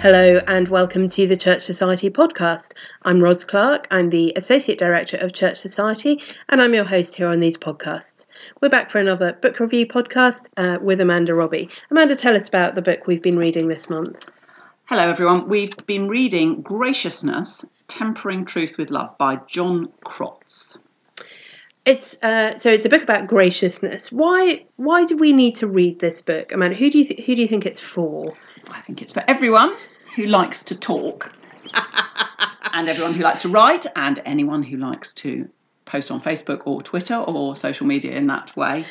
Hello and welcome to the Church Society podcast. I'm Ros Clark, I'm the Associate Director of Church Society, and I'm your host here on these podcasts. We're back for another book review podcast uh, with Amanda Robbie. Amanda, tell us about the book we've been reading this month. Hello, everyone. We've been reading Graciousness Tempering Truth with Love by John Crotts. It's uh, so it's a book about graciousness. Why why do we need to read this book, Amanda? Who do you th- who do you think it's for? I think it's for everyone who likes to talk, and everyone who likes to write, and anyone who likes to post on Facebook or Twitter or social media in that way.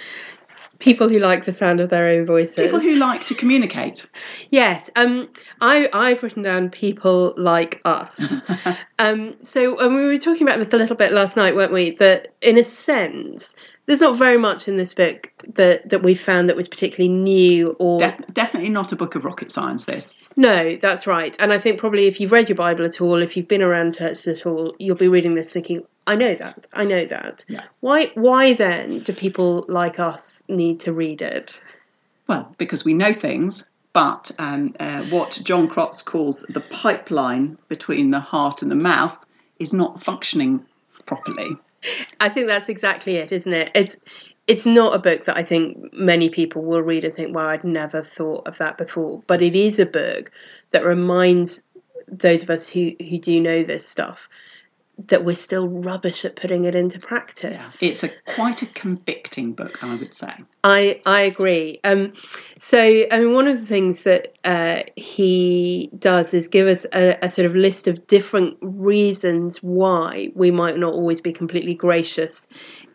People who like the sound of their own voices. People who like to communicate. Yes, um, I I've written down people like us. um, so um, we were talking about this a little bit last night, weren't we? That in a sense, there's not very much in this book that that we found that was particularly new or Def- definitely not a book of rocket science. This no, that's right. And I think probably if you've read your Bible at all, if you've been around churches at all, you'll be reading this thinking, I know that, I know that. Yeah. Why why then do people like us need to read it? well because we know things. But um, uh, what John Crotts calls the pipeline between the heart and the mouth is not functioning properly. I think that's exactly it, isn't it? It's it's not a book that I think many people will read and think, "Wow, I'd never thought of that before." But it is a book that reminds those of us who who do know this stuff that we're still rubbish at putting it into practice. It's a quite a convicting book, I would say. I I agree. Um, so I mean, one of the things that uh, he does is give us a, a sort of list of different reasons why we might not always be completely gracious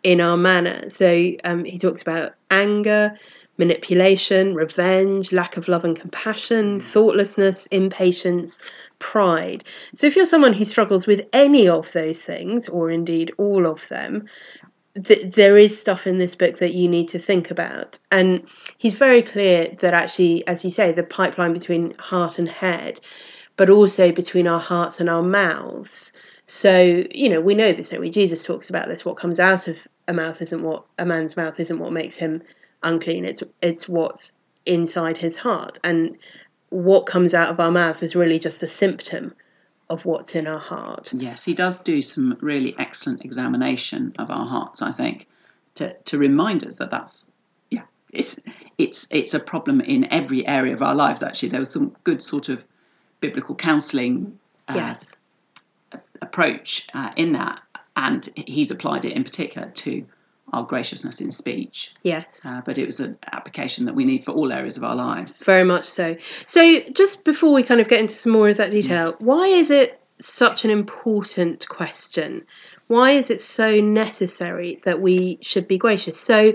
in our manner. So um, he talks about anger, manipulation, revenge, lack of love and compassion, thoughtlessness, impatience, pride. So if you're someone who struggles with any of those things, or indeed all of them, th- there is stuff in this book that you need to think about. And he's very clear that actually, as you say, the pipeline between heart and head, but also between our hearts and our mouths. So, you know, we know this, don't we? Jesus talks about this. What comes out of a mouth isn't what a man's mouth isn't what makes him unclean. It's it's what's inside his heart. And what comes out of our mouths is really just a symptom of what's in our heart. Yes, he does do some really excellent examination of our hearts. I think to to remind us that that's yeah, it's it's it's a problem in every area of our lives. Actually, there was some good sort of biblical counselling uh, Yes. approach uh, in that, and he's applied it in particular to our graciousness in speech. Yes. Uh, but it was an application that we need for all areas of our lives. Very much so. So, just before we kind of get into some more of that detail, why is it such an important question? Why is it so necessary that we should be gracious? So,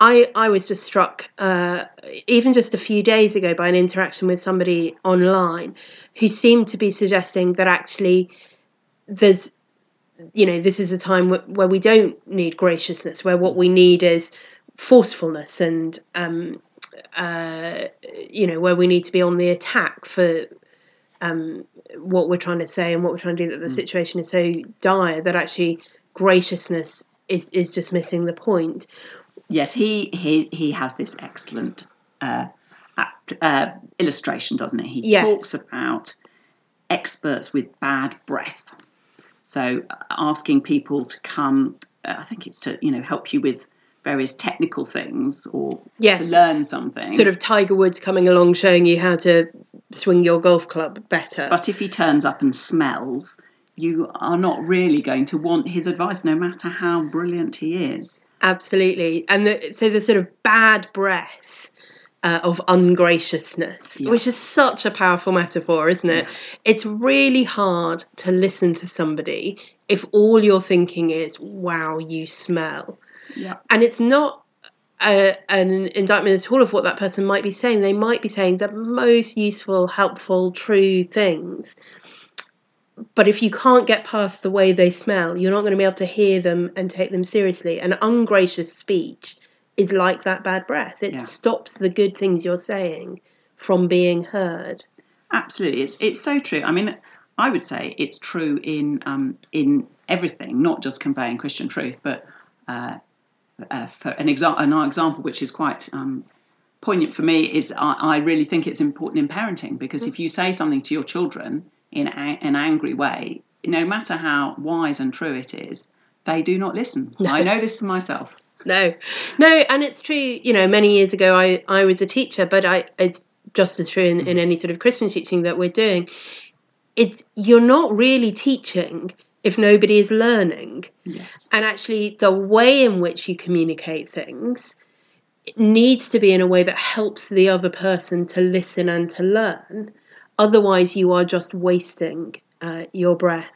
I, I was just struck, uh, even just a few days ago, by an interaction with somebody online who seemed to be suggesting that actually there's, you know, this is a time where, where we don't need graciousness, where what we need is forcefulness and um, uh, you know, where we need to be on the attack for um, what we're trying to say and what we're trying to do. That the situation is so dire that actually graciousness is is just missing the point. Yes, he he he has this excellent uh, uh, illustration, doesn't he? He Yes. talks about experts with bad breath. So asking people to come, uh, I think it's to you know help you with various technical things or Yes. to learn something. Sort of Tiger Woods coming along showing you how to swing your golf club better. But if he turns up and smells, you are not really going to want his advice, no matter how brilliant he is. Absolutely. And the, so the sort of bad breath uh, of ungraciousness, Yeah. which is such a powerful metaphor, isn't it? It's really hard to listen to somebody if all you're thinking is, wow, you smell. Yeah. And it's not a, an indictment at all of what that person might be saying. They might be saying the most useful, helpful, true things. But if you can't get past the way they smell, you're not going to be able to hear them and take them seriously. An ungracious speech is like that bad breath. It Yeah. stops the good things you're saying from being heard. Absolutely, it's it's so true. I mean, I would say it's true in um, in everything, not just conveying Christian truth, but uh, uh, for an, exa- an example which is quite um, poignant for me is I, I really think it's important in parenting because if you say something to your children in a, an angry way, no matter how wise and true it is, they do not listen. No. I know this for myself. No, no, and it's true. You know, many years ago, I I was a teacher, but I it's just as true in, in any sort of Christian teaching that we're doing. It's you're not really teaching if nobody is learning, Yes. and actually, the way in which you communicate things it needs to be in a way that helps the other person to listen and to learn. Otherwise, you are just wasting uh, your breath.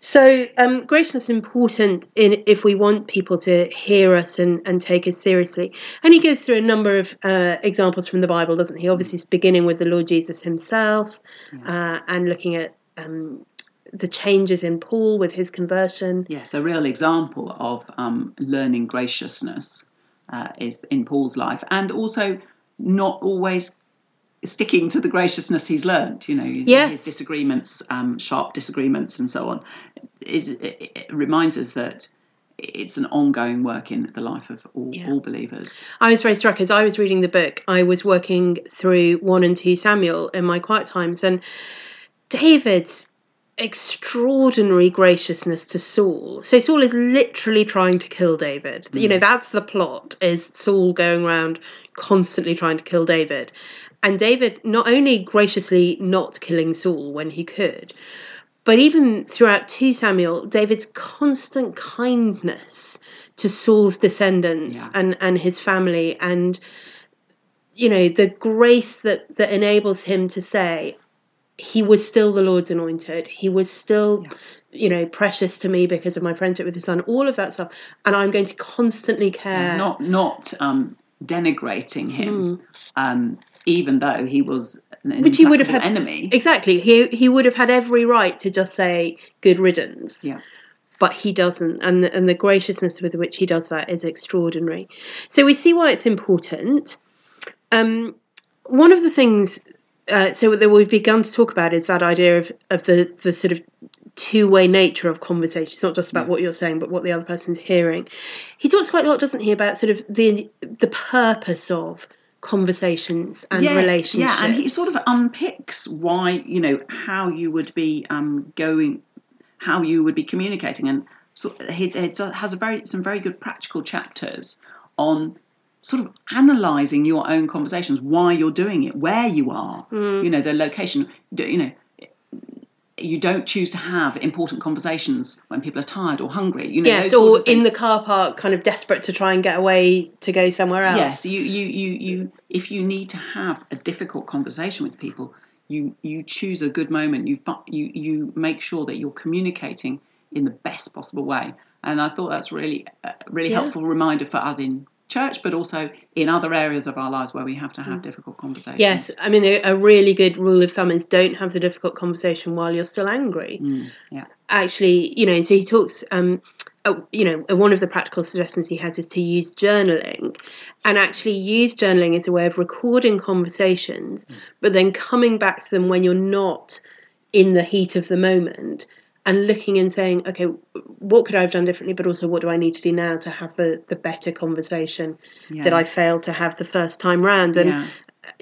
So, um, graciousness is important in if we want people to hear us and, and take us seriously. And he goes through a number of uh, examples from the Bible, doesn't he? Obviously, it's beginning with the Lord Jesus himself uh, and looking at um, the changes in Paul with his conversion. Yes, a real example of um, learning graciousness uh, is in Paul's life, and also not always sticking to the graciousness he's learned. You know, Yes. his disagreements, um, sharp disagreements, and so on. Is reminds us that it's an ongoing work in the life of all, Yeah. all believers. I was very struck as I was reading the book. I was working through one and two Samuel in my quiet times, and David's extraordinary graciousness to Saul. So Saul is literally trying to kill David. You know, that's the plot: is Saul going around constantly trying to kill David, and David not only graciously not killing Saul when he could. But even throughout 2 Samuel, David's constant kindness to Saul's descendants Yeah. and, and his family and you know the grace that that enables him to say he was still the lord's anointed he was still Yeah. you know precious to me because of my friendship with his son all of that stuff and i'm going to constantly care Not not um, denigrating him, Mm. um, even though he was an Which he would have had- enemy. exactly he he would have had every right to just say good riddance Yeah. but he doesn't and the, and the graciousness with which he does that is extraordinary so we see why it's important um, one of the things uh, so that we've begun to talk about is that idea of, of the, the sort of two-way nature of conversation it's not just about Yeah. what you're saying but what the other person's hearing he talks quite a lot doesn't he about sort of the the purpose of conversations and yes, relationships Yeah, and he sort of unpicks why you know how you would be um, going, how you would be communicating, and so he it has a very some very good practical chapters on sort of analysing your own conversations, why you're doing it, where you are, Mm. you know, the location, you know. You don't choose to have important conversations when people are tired or hungry. You know, yes or in the car park kind of desperate to try and get away to go somewhere else Yes, you, you, you, you, if you need to have a difficult conversation with people, you, you choose a good moment. You, you, you make sure that you're communicating in the best possible way. And I thought that's really, a really Yeah. helpful reminder for us in church, but also in other areas of our lives where we have to have difficult conversations. Mm. Yes, I mean a, a really good rule of thumb is don't have the difficult conversation while you're still angry. Mm, yeah. Actually, you know, and so he talks. Um, uh, you know, uh, one of the practical suggestions he has is to use journaling, and actually use journaling as a way of recording conversations, but then coming back to them when you're not in the heat of the moment and looking and saying, okay, what could I have done differently, but also what do I need to do now to have the the better conversation Yeah. that I failed to have the first time round, and yeah.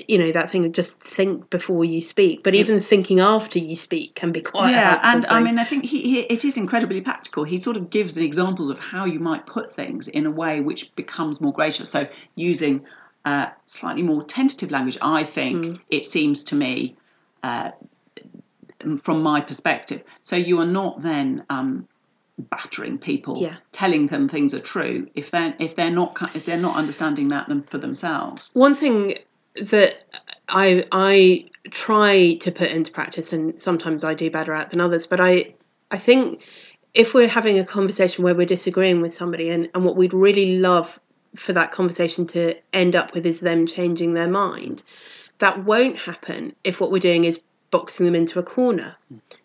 you know that thing of just think before you speak but even thinking after you speak can be quite yeah, and I mean, I think he, he it is incredibly practical. He sort of gives examples of how you might put things in a way which becomes more gracious. So using uh, slightly more tentative language, I think Mm. it seems to me, uh, from my perspective. So you are not then. Um, battering people Yeah. telling them things are true if they're if they're not if they're not understanding that them for themselves one thing that I I try to put into practice and sometimes I do better at than others but I I think if we're having a conversation where we're disagreeing with somebody and, and what we'd really love for that conversation to end up with is them changing their mind that won't happen if what we're doing is boxing them into a corner.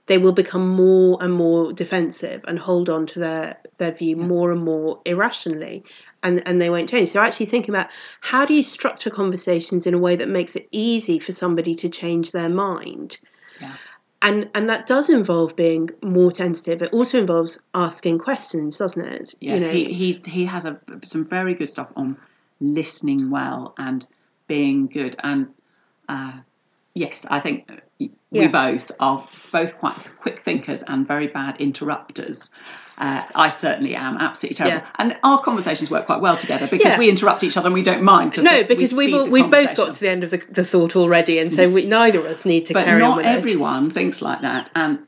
They will become more and more defensive and hold on to their their view more and more irrationally and and they won't change. So actually thinking about how do you structure conversations in a way that makes it easy for somebody to change their mind? Yeah. and and that does involve being more tentative. It also involves asking questions doesn't it? Yes, you know? he, he he has a, some very good stuff on listening well and being good. And uh, yes, I think we Yeah. both are both quite quick thinkers and very bad interrupters. Uh, I certainly am absolutely terrible, Yeah. and our conversations work quite well together because Yeah. we interrupt each other and we don't mind. No, we because we've speed all, we've both got to the end of the, the thought already, and so we, neither of us need to but carry on not with it. everyone thinks like that and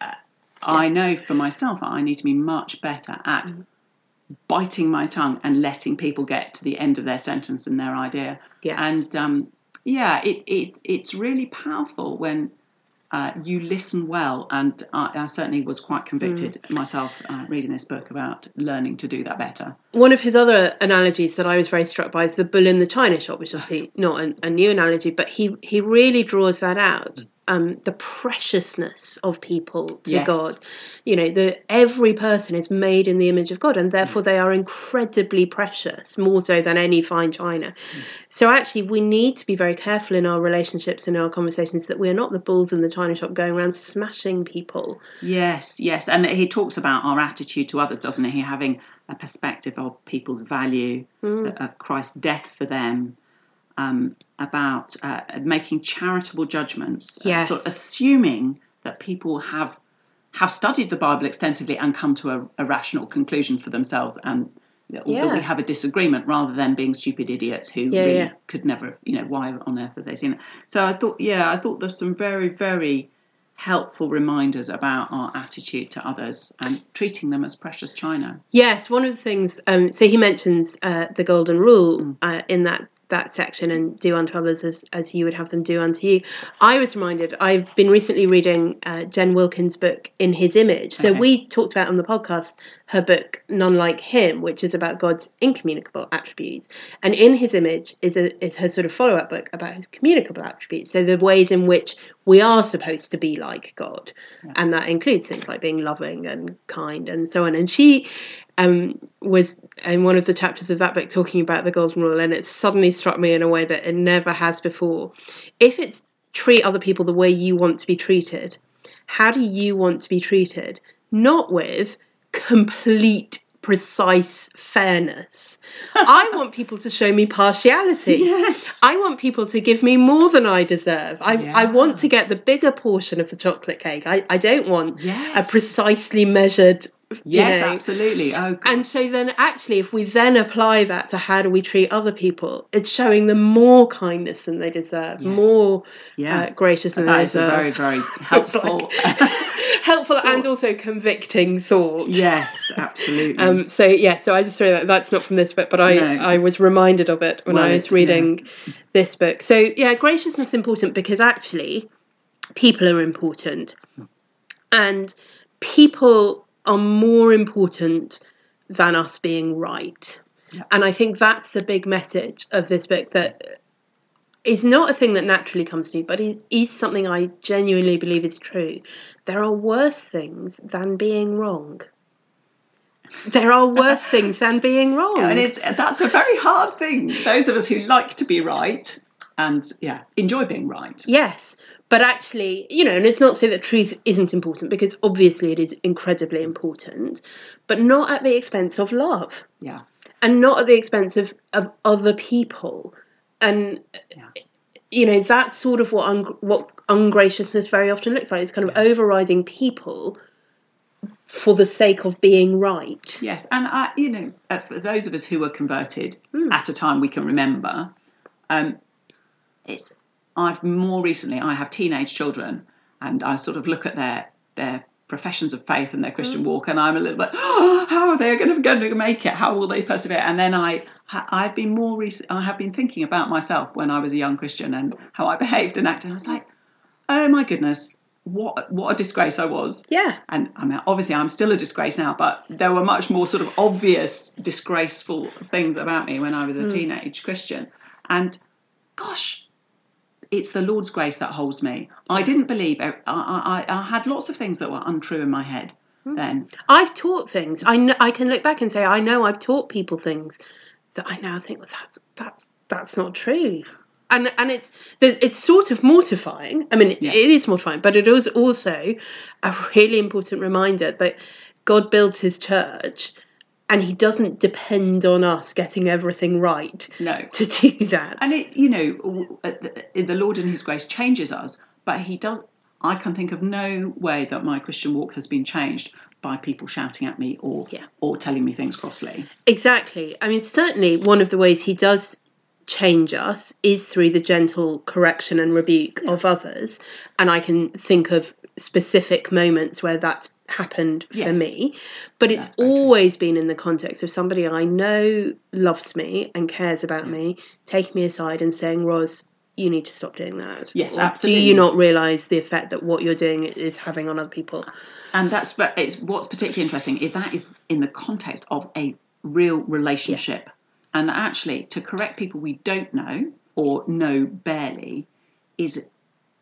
uh, i know for myself i need to be much better at Mm-hmm. biting my tongue and letting people get to the end of their sentence and their idea Yes. and um, yeah it, it it's really powerful when uh, you listen well, and I, I certainly was quite convicted Mm. myself uh, reading this book about learning to do that better. One of his other analogies that I was very struck by is the bull in the china shop, which is obviously not a, a new analogy, but he, he really draws that out. Mm. Um, the preciousness of people to Yes. God. You know, the every person is made in the image of God, and mm. therefore they are incredibly precious, more so than any fine china. Mm. So actually, we need to be very careful in our relationships and our conversations that we are not the bulls in the china shop going around smashing people. Yes, yes, and he talks about our attitude to others, doesn't he? Having a perspective of people's value, Mm. of Christ's death for them, um, about uh, making charitable judgments, uh, Yes. sort of assuming that people have have studied the Bible extensively and come to a, a rational conclusion for themselves, and that Yeah. we have a disagreement rather than being stupid idiots who Yeah, really yeah. could never, you know, why on earth have they seen it? So I thought, yeah, I thought there's some very, very helpful reminders about our attitude to others and treating them as precious china. Yes, one of the things. Um, so he mentions uh, the golden rule Mm. uh, in that that section, and do unto others as as you would have them do unto you. I was reminded. I've been recently reading uh, Jen Wilkin's book In His Image. So Okay. we talked about on the podcast her book None Like Him, which is about God's incommunicable attributes, and In His Image is a is her sort of follow up book about His communicable attributes. So the ways in which we are supposed to be like God, and that includes things like being loving and kind and so on. And she um, was in one of the chapters of that book talking about the golden rule, and it suddenly struck me in a way that it never has before. If it's treat other people the way you want to be treated, how do you want to be treated? Not with complete, precise fairness. I want people to show me partiality. Yes. I want people to give me more than I deserve. I, I want to get the bigger portion of the chocolate cake. I, I don't want Yes. a precisely measured. Yes, know. absolutely. Oh, God. And so then, actually, if we then apply that to how do we treat other people, it's showing them more kindness than they deserve, Yes. more yeah. uh, gracious than that they deserve. very, very helpful. helpful and also convicting thought. yes, absolutely. Um, so yeah, so I just throw that. That's not from this book, but I No. I was reminded of it when Well, I was reading this book. So yeah, graciousness is important because actually, people are important, and people are more important than us being right. Yeah. And I think that's the big message of this book that is not a thing that naturally comes to me, but it is something I genuinely believe is true. There are worse things than being wrong. There are worse things than being wrong. and it's that's a very hard thing. Those of us who like to be right and yeah, enjoy being right. Yes, but actually, you know, and it's not to say that truth isn't important because obviously it is incredibly important, but not at the expense of love Yeah. and not at the expense of, of other people. And Yeah. you know, that's sort of what un- what ungraciousness very often looks like. It's kind of overriding people for the sake of being right. Yes, and I, you know, uh, for those of us who were converted Hmm. at a time we can remember, um, it's. I've more recently. I have teenage children, and I sort of look at their their professions of faith and their Christian Hmm. walk, and I'm a little bit, oh, how are they going to, going to make it? How will they persevere? And then I, I've been more recent. I have been thinking about myself when I was a young Christian and how I behaved and acted. I was like, oh my goodness, what what a disgrace I was Yeah. and I mean, obviously, I'm still a disgrace now, but there were much more sort of obvious disgraceful things about me when I was a teenage Christian. And gosh, it's the Lord's grace that holds me. I didn't believe, I, I, I had lots of things that were untrue in my head hmm. then. I've taught things. I know, I can look back and say I know I've taught people things that I now think well, that's that's that's not true. And and it's it's sort of mortifying. I mean, it- Yeah. it is mortifying, but it is also a really important reminder that God builds His church and he doesn't depend on us getting everything right No. to do that. And it, you know, the Lord in His grace changes us, but He does. I can think of no way that my Christian walk has been changed by people shouting at me or Yeah. or telling me things crossly. Exactly. I mean, certainly one of the ways he does change us is through the gentle correction and rebuke of others. And I can think of specific moments where that's happened for me. But it's That's always been in the context of somebody I know loves me and cares about me, taking me aside and saying, Ros, you need to stop doing that. Yes, Or, absolutely. Do you not realise the effect that what you're doing is having on other people? And that's but it's what's particularly interesting is that is in the context of a real relationship. And actually, to correct people we don't know or know barely is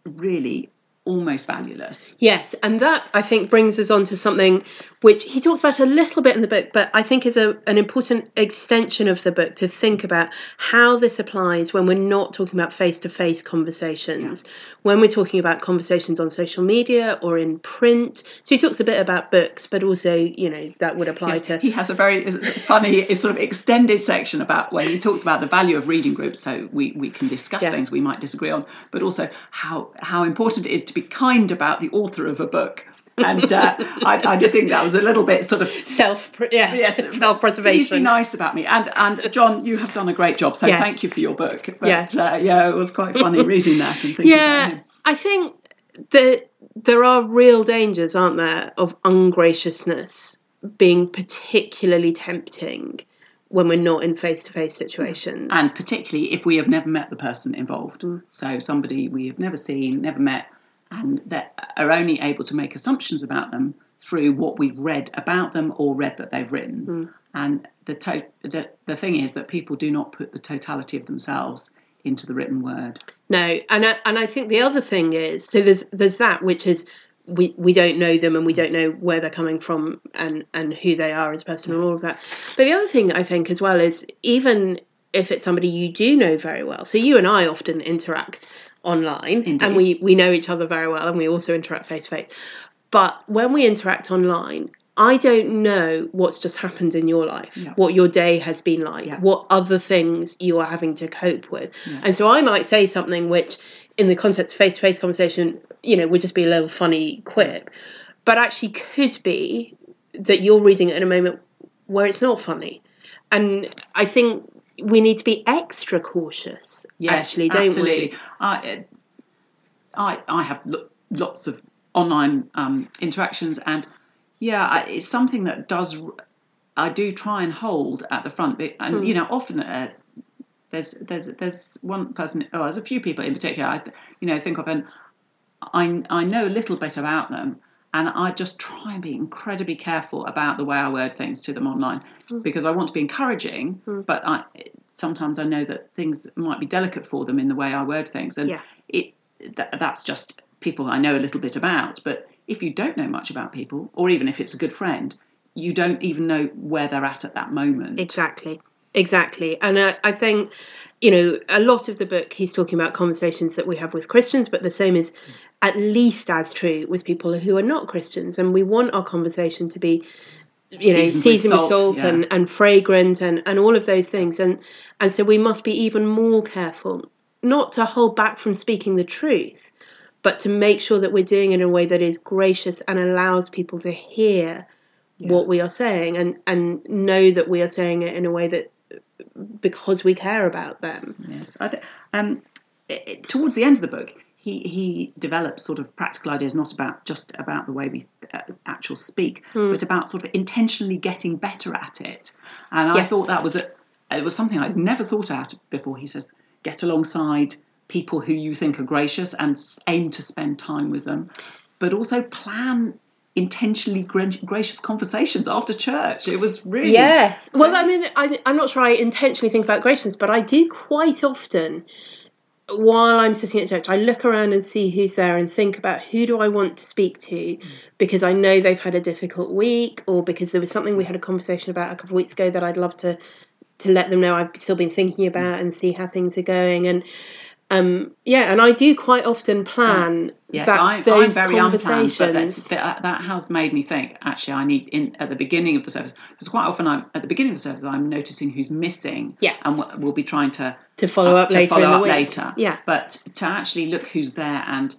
really almost valueless. Yes, and that I think brings us on to something which he talks about a little bit in the book, but I think is a, an important extension of the book to think about how this applies when we're not talking about face to face conversations, when we're talking about conversations on social media or in print. So he talks a bit about books, but also, you know, that would apply to. He has a very funny, sort of extended section about where he talks about the value of reading groups, so we, we can discuss Yeah. things we might disagree on, but also how how important it is to be kind about the author of a book. And uh, I, I did think that was a little bit sort of Self, yeah, yes, self Please be nice about me. And and John, you have done a great job. So Yes. thank you for your book. But, Yes. uh, yeah, it was quite funny reading that and thinking about Yeah. I think that there are real dangers, aren't there, of ungraciousness being particularly tempting when we're not in face to face situations. And particularly if we have never met the person involved. Mm. So somebody we have never seen, never met, and that are only able to make assumptions about them through what we've read about them or read that they've written. Mm. And the, to- the the thing is that people do not put the totality of themselves into the written word. No, and I, and I think the other thing is so there's there's that which is we we don't know them and we don't know where they're coming from and and who they are as a person and all of that. But the other thing I think as well is even if it's somebody you do know very well. So you and I often interact online Indeed. and we we know each other very well and we also interact face to face. But when we interact online, I don't know what's just happened in your life, what your day has been like, Yeah. what other things you are having to cope with. Yeah. And so I might say something which, in the context of face to face conversation, you know, would just be a little funny quip, but actually could be that you're reading it in a moment where it's not funny. And I think we need to be extra cautious, Yes, actually, don't absolutely. we? I, I, I have lots of online um, interactions, and yeah, it's something that does. I do try and hold at the front, and Hmm. you know, often uh, there's there's there's one person, or there's a few people in particular. I you know think of, and I I know a little bit about them. And I just try and be incredibly careful about the way I word things to them online Hmm. because I want to be encouraging, but I, sometimes I know that things might be delicate for them in the way I word things, and Yeah. it that, that's just people I know a little bit about. But if you don't know much about people, or even if it's a good friend, you don't even know where they're at at that moment. Exactly. Exactly. And uh, I think, you know, a lot of the book, he's talking about conversations that we have with Christians, but the same is at least as true with people who are not Christians. And we want our conversation to be, you know, Seasoned with salt, salt, yeah. and, and fragrant and, and all of those things. And, and so we must be even more careful not to hold back from speaking the truth, but to make sure that we're doing it in a way that is gracious and allows people to hear what we are saying and, and know that we are saying it in a way that because we care about them. Yes, I think um, it, towards the end of the book, he he develops sort of practical ideas, not about just about the way we uh, actual speak, Hmm. but about sort of intentionally getting better at it. And I thought that was a it was something I'd never thought out before. He says, get alongside people who you think are gracious and aim to spend time with them, but also plan intentionally gra- gracious conversations after church. It was really Yes. Well, I mean, I, I'm not sure I intentionally think about graciousness, but I do quite often while I'm sitting at church, I look around and see who's there and think about who do I want to speak to mm. because I know they've had a difficult week or because there was something we had a conversation about a couple of weeks ago that I'd love to to let them know I've still been thinking about and see how things are going and um, yeah, and I do quite often plan Yes, that I, I'm those very unplanned, but conversations. that, that has made me think. Actually, I need in at the beginning of the service because quite often I'm at the beginning of the service I'm noticing who's missing. Yes. and we'll- we'll be trying to to follow up to later follow in the up week. later. Yeah. But to actually look who's there and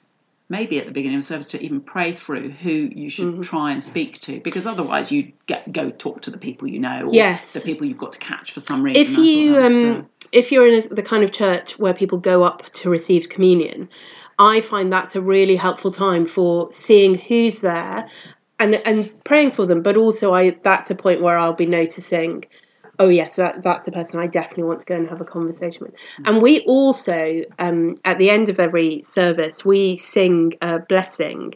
maybe at the beginning of the service to even pray through who you should Mm-hmm. try and speak to because otherwise you get go talk to the people you know or Yes. the people you've got to catch for some reason. if you um, uh, if you're in a, the kind of church where people go up to receive communion i find that's a really helpful time for seeing who's there and and praying for them but also i that's a point where i'll be noticing oh yes that, that's a person i definitely want to go and have a conversation with. And we also um, at the end of every service we sing a blessing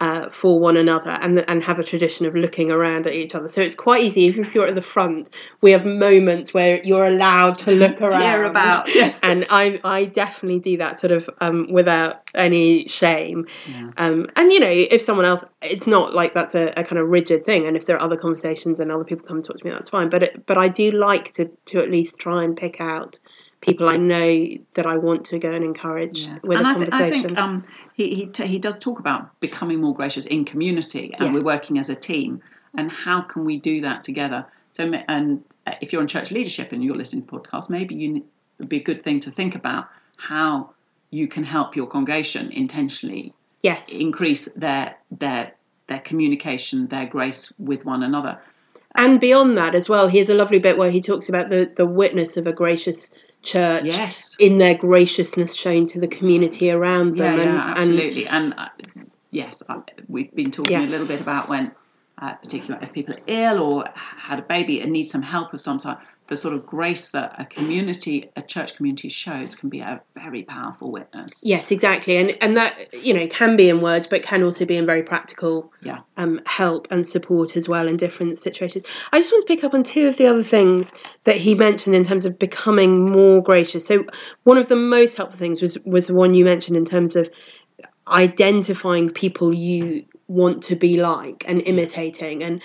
uh, for one another and and have a tradition of looking around at each other. So it's quite easy. Even if you're at the front, we have moments where you're allowed to look around. Hear about, yes. And I I definitely do that sort of um, without any shame. Yeah. Um, and you know, if someone else, it's not like that's a, a kind of rigid thing. And if there are other conversations and other people come and talk to me, that's fine. But it, but I do like to to at least try and pick out people I know that I want to go and encourage Yes. with and a I, th- I conversation. think um, he he, t- he does talk about becoming more gracious in community, and we're working as a team. And how can we do that together? So, and uh, if you're in church leadership and you're listening to podcasts, maybe you it'd be a good thing to think about how you can help your congregation intentionally yes. increase their their their communication, their grace with one another. And beyond that as well Here's a lovely bit where he talks about the, the witness of a gracious church Yes. in their graciousness shown to the community around them yeah, and, and absolutely. And, uh, yes, I, we've been talking Yeah. a little bit about when, uh, particularly if people are ill or had a baby and need some help of some sort, the sort of grace that a community, a church community shows can be a very powerful witness. yes exactly and and that you know can be in words but can also be in very practical Yeah. um, help and support as well in different situations i just want to pick up on two of the other things that he mentioned in terms of becoming more gracious so one of the most helpful things was was the one you mentioned in terms of identifying people you want to be like and imitating. And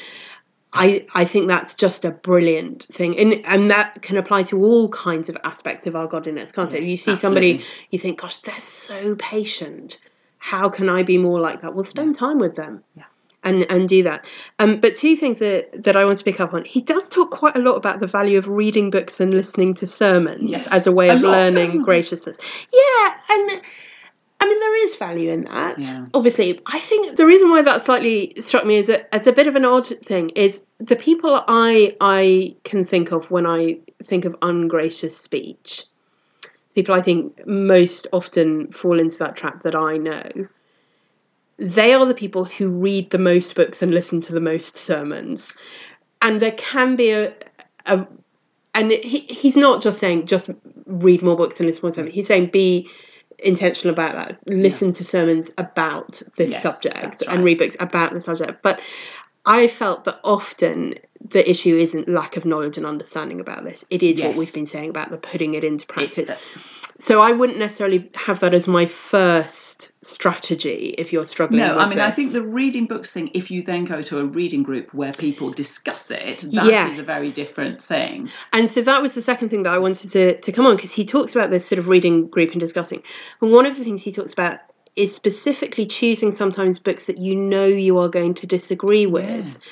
I, I think that's just a brilliant thing. And and that can apply to all kinds of aspects of our godliness can't it? Yes, you see somebody you think gosh they're so patient. How can i be more like that? Well spend time with them Yeah. and and do that. Um, but two things that, that i want to pick up on. He does talk quite a lot about the value of reading books and listening to sermons Yes, as a way a of learning graciousness. Yeah and I mean, there is value in that. Yeah. Obviously, I think the reason why that slightly struck me as a as a bit of an odd thing is the people I I can think of when I think of ungracious speech. People I think most often fall into that trap that I know. They are the people who read the most books and listen to the most sermons, and there can be a, a and he, he's not just saying just read more books and listen more sermons. He's saying be intentional about that. Listen to sermons about this Yes, subject that's and read books about the subject. But I felt that often the issue isn't lack of knowledge and understanding about this. It is what we've been saying about the putting it into practice. the- so I wouldn't necessarily have that as my first strategy if you're struggling. no, I mean, I think the reading books thing, if you then go to a reading group where people discuss it, that is Yes. a very different thing. And so that was the second thing that I wanted to, to come on because he talks about this sort of reading group and discussing. And one of the things he talks about is specifically choosing sometimes books that you know you are going to disagree with, Yes.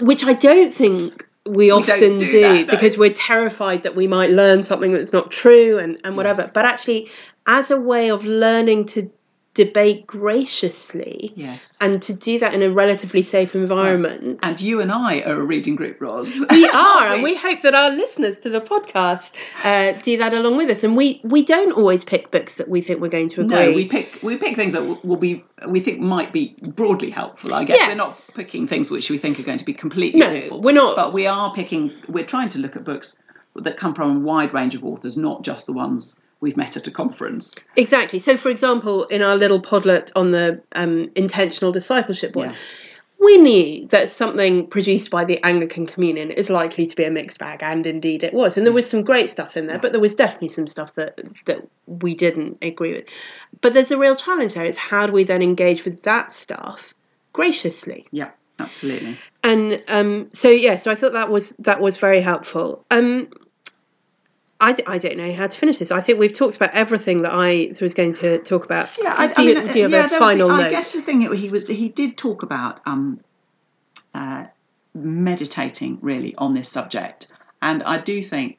which I don't think we, don't often do do, that, because we're terrified that we might learn something that's not true and, and whatever. But actually, as a way of learning to debate graciously Yes. and to do that in a relatively safe environment. And you and I are a reading group, Ros. we are, and we hope that our listeners to the podcast uh, do that along with us. And we we don't always pick books that we think we're going to agree. No, we pick we pick things that will be we think might be broadly helpful. I guess we're not picking things which we think are going to be completely No, awful. we're not. But we are picking. We're trying to look at books that come from a wide range of authors, not just the ones we've met at a conference. exactly. So, for example, in our little podlet on the um, intentional discipleship one. Yeah. We knew that something produced by the Anglican Communion is likely to be a mixed bag, and indeed it was. And there was some great stuff in there, but there was definitely some stuff that that we didn't agree with. But there's a real challenge there: is how do we then engage with that stuff graciously? Yeah, absolutely. and um, so yeah, so I thought that was that was very helpful. Um, I, d- I don't know how to finish this. I think we've talked about everything that I was going to talk about. Yeah, I, do, I mean, do you have yeah, a final the, note? I guess the thing he was he did talk about um, uh, meditating really on this subject, and I do think,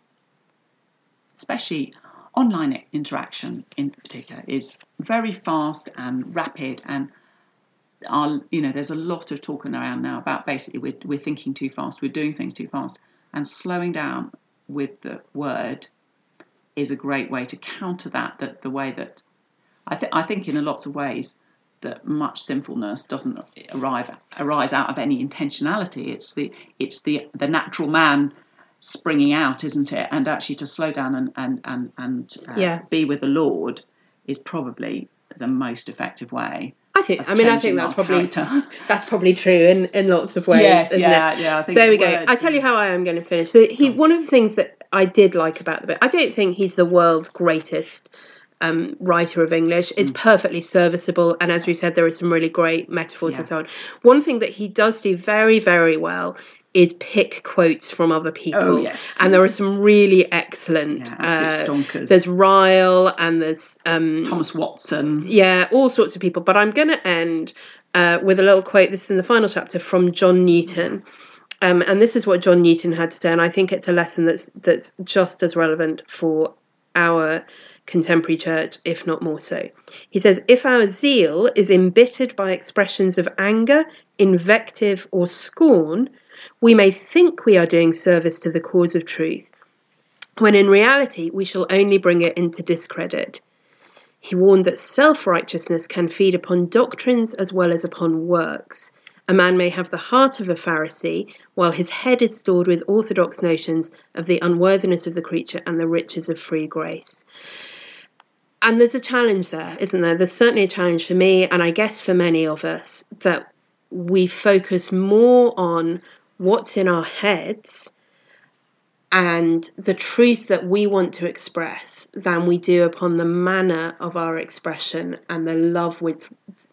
especially online interaction in particular, is very fast and rapid and. Our, you know, there's a lot of talking around now about basically we're, we're thinking too fast, we're doing things too fast, and slowing down with the word is a great way to counter that. That the way that I, th- I think in a lots of ways that much sinfulness doesn't arrive arise out of any intentionality. It's the it's the the natural man springing out, isn't it? And actually to slow down and and and, and uh, Yeah. be with the Lord is probably the most effective way. I think. I mean, I think that's probably that's probably true in, in lots of ways, yes, isn't yeah, it? yeah. I think There we go. words I tell you how I am going to finish. So he, one of the things that I did like about the book, I don't think he's the world's greatest um, writer of English. It's Mm. perfectly serviceable, and as we said, there are some really great metaphors and so on. One thing that he does do very, very well is pick quotes from other people. Oh yes, And there are some really excellent. yeah, uh, stonkers. there's Ryle and there's um, Thomas Watson. yeah, all sorts of people. But I'm going to end uh, with a little quote. This is in the final chapter from John Newton. Um, and this is what John Newton had to say, and I think it's a lesson that's that's just as relevant for our contemporary church, if not more so. He says, "If our zeal is embittered by expressions of anger, invective, or scorn, we may think we are doing service to the cause of truth, when in reality we shall only bring it into discredit." He warned that self righteousness can feed upon doctrines as well as upon works. A man may have the heart of a Pharisee, while his head is stored with orthodox notions of the unworthiness of the creature and the riches of free grace. And there's a challenge there, isn't there? There's certainly a challenge for me, and I guess for many of us, that we focus more on what's in our heads and the truth that we want to express than we do upon the manner of our expression and the love with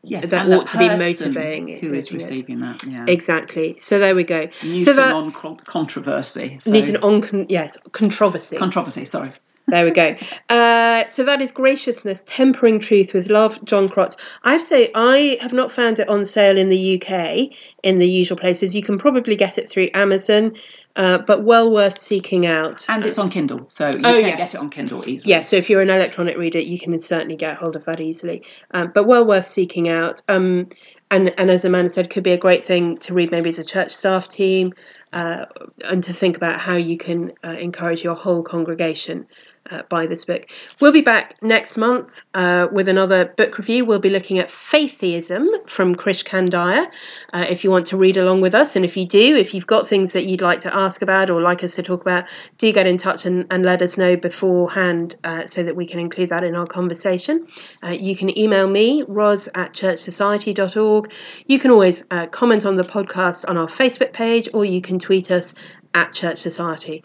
Yes, that ought to be motivating it, Who is motivating it. receiving that? Yeah. exactly so there we go Newton so that on controversy. So Newton on con- yes controversy controversy. Sorry. There we go uh, so that is graciousness tempering truth with love john crotts i have to say i have not found it on sale in the uk in the usual places you can probably get it through amazon uh, but well worth seeking out And it's on Kindle, so you Oh, can yes. get it on Kindle easily. Yeah, so if you're an electronic reader, you can certainly get hold of that easily. Um, but well worth seeking out. Um, and and as Amanda said, could be a great thing to read maybe as a church staff team, uh, and to think about how you can uh, encourage your whole congregation. Uh, by this book. We'll be back next month uh, with another book review. We'll be looking at Faitheism from Krish Kandiah. Uh, if you want to read along with us, and if you do, if you've got things that you'd like to ask about or like us to talk about, do get in touch and, and let us know beforehand uh, so that we can include that in our conversation. Uh, you can email me, ros at churchsociety.org. You can always uh, comment on the podcast on our Facebook page, or you can tweet us at Church Society.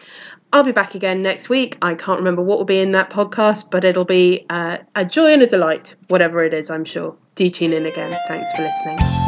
I'll be back again next week. I can't remember what will be in that podcast, but it'll be uh, a joy and a delight, whatever it is, I'm sure. Do tune in again. Thanks for listening.